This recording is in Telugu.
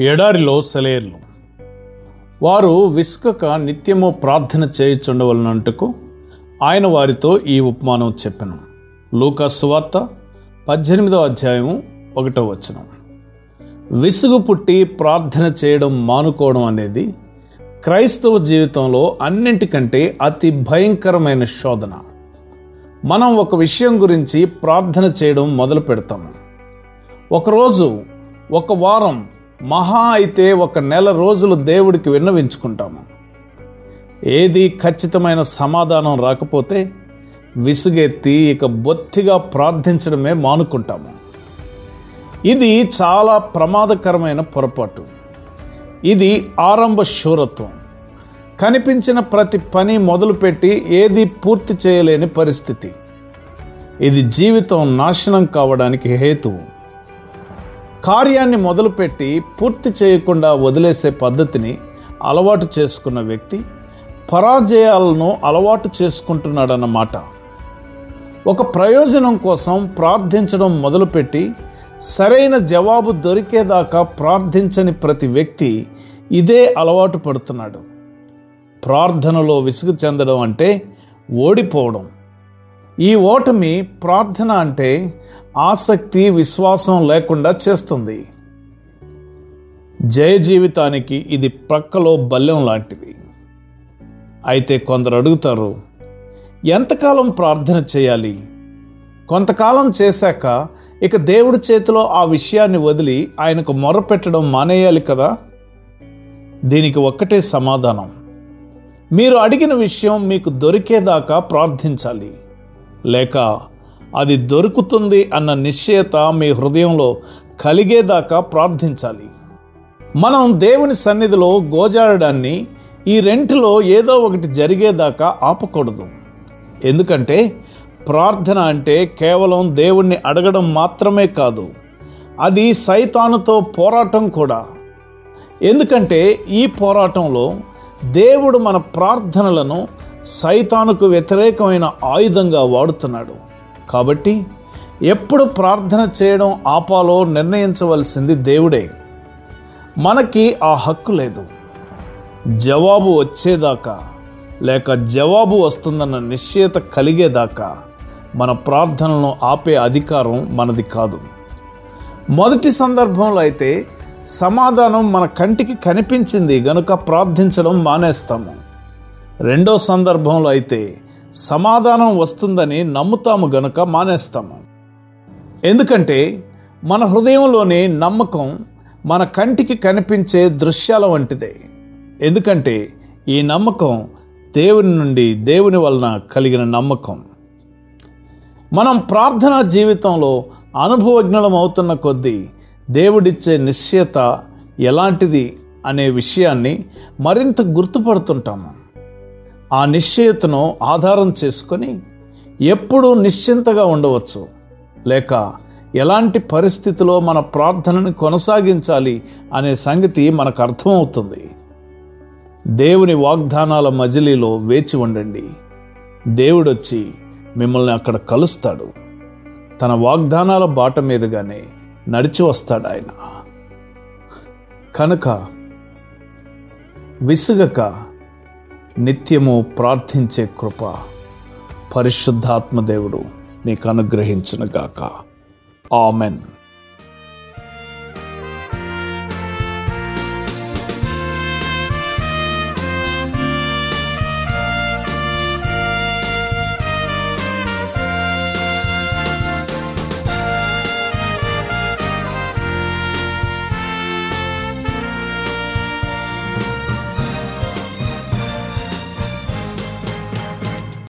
ఎడారిలో సెలేర్లు వారు విసుకక నిత్యము ప్రార్థన చేయుచుండవలనంటుకు ఆయన వారితో ఈ ఉపమానం చెప్పెను. లూకాసు వార్త పద్దెనిమిదవ అధ్యాయము ఒకటో వచనం. విసుగు పుట్టి ప్రార్థన చేయడం మానుకోవడం అనేది క్రైస్తవ జీవితంలో అన్నింటికంటే అతి భయంకరమైన శోధన. మనం ఒక విషయం గురించి ప్రార్థన చేయడం మొదలు పెడతాము ఒకరోజు ఒక వారం మహా అయితే ఒక నెల రోజులు దేవుడికి విన్నవించుకుంటాము. ఏది ఖచ్చితమైన సమాధానం రాకపోతే విసుగెత్తి ఇక బొత్తిగా ప్రార్థించడమే మానుకుంటాము. ఇది చాలా ప్రమాదకరమైన పొరపాటు. ఇది ఆరంభ శూరత్వం. కనిపించిన ప్రతి పని మొదలుపెట్టి ఏది పూర్తి చేయలేని పరిస్థితి. ఇది జీవితం నాశనం కావడానికి హేతువు. కార్యాన్ని మొదలుపెట్టి పూర్తి చేయకుండా వదిలేసే పద్ధతిని అలవాటు చేసుకున్న వ్యక్తి పరాజయాలను అలవాటు చేసుకుంటున్నాడన్నమాట. ఒక ప్రయోజనం కోసం ప్రార్థించడం మొదలుపెట్టి సరైన జవాబు దొరికేదాకా ప్రార్థించని ప్రతి వ్యక్తి ఇదే అలవాటు పడుతున్నాడు. ప్రార్థనలో విసుగు చెందడం అంటే ఓడిపోవడం. ఈ ఓటమి ప్రార్థన అంటే ఆసక్తి విశ్వాసం లేకుండా చేస్తుంది. జయ జీవితానికి ఇది ప్రక్కలో బల్లెం లాంటిది. అయితే కొందరు అడుగుతారు ఎంతకాలం ప్రార్థన చేయాలి? కొంతకాలం చేశాక ఇక దేవుడి చేతిలో ఆ విషయాన్ని వదిలి ఆయనకు మొరపెట్టడం మానేయాలి కదా? దీనికి ఒక్కటే సమాధానం మీరు అడిగిన విషయం మీకు దొరికేదాకా ప్రార్థించాలి. లేక అది దొరుకుతుంది అన్న నిశ్చయత మీ హృదయంలో కలిగేదాకా ప్రార్థించాలి. మనం దేవుని సన్నిధిలో గోజాడడాన్ని ఈ రెంటిలో ఏదో ఒకటి జరిగేదాకా ఆపకూడదు. ఎందుకంటే ప్రార్థన అంటే కేవలం దేవుణ్ణి అడగడం మాత్రమే కాదు అది సైతానుతో పోరాటం కూడా. ఎందుకంటే ఈ పోరాటంలో దేవుడు మన ప్రార్థనలను సైతానుకు వ్యతిరేకమైన ఆయుధంగా వాడుతున్నాడు. కాబట్టి ఎప్పుడు ప్రార్థన చేయడం ఆపాలో నిర్ణయించవలసింది దేవుడే. మనకి ఆ హక్కు లేదు. జవాబు వచ్చేదాకా లేక జవాబు వస్తుందన్న నిశ్చయత కలిగేదాకా మన ప్రార్థనలను ఆపే అధికారం మనది కాదు. మొదటి సందర్భంలో అయితే సమాధానం మన కంటికి కనిపించింది గనుక ప్రార్థించడం మానేస్తాము. రెండో సందర్భంలో అయితే సమాధానం వస్తుందని నమ్ముతాము గనుక మానేస్తాము. ఎందుకంటే మన హృదయంలోని నమ్మకం మన కంటికి కనిపించే దృశ్యాల వంటిదే. ఎందుకంటే ఈ నమ్మకం దేవుని నుండి దేవుని వలన కలిగిన నమ్మకం. మనం ప్రార్థనా జీవితంలో అనుభవజ్ఞలం అవుతున్న కొద్దీ దేవుడిచ్చే నిశ్చయత ఎలాంటిది అనే విషయాన్ని మరింత గుర్తుపడుతుంటాము. ఆ నిశ్చయతను ఆధారం చేసుకొని ఎప్పుడూ నిశ్చింతగా ఉండవచ్చు. లేక ఎలాంటి పరిస్థితిలో మన ప్రార్థనను కొనసాగించాలి అనే సంగతి మనకు అర్థమవుతుంది. దేవుని వాగ్దానాల మజిలీలో వేచి ఉండండి. దేవుడొచ్చి మిమ్మల్ని అక్కడ కలుస్తాడు. తన వాగ్దానాల బాట మీదుగానే నడిచి వస్తాడు ఆయన. కనుక విసుగక నిత్యము ప్రార్థించే కృప పరిశుద్ధాత్మదేవుడు నీకు అనుగ్రహించునుగాక. ఆమెన్.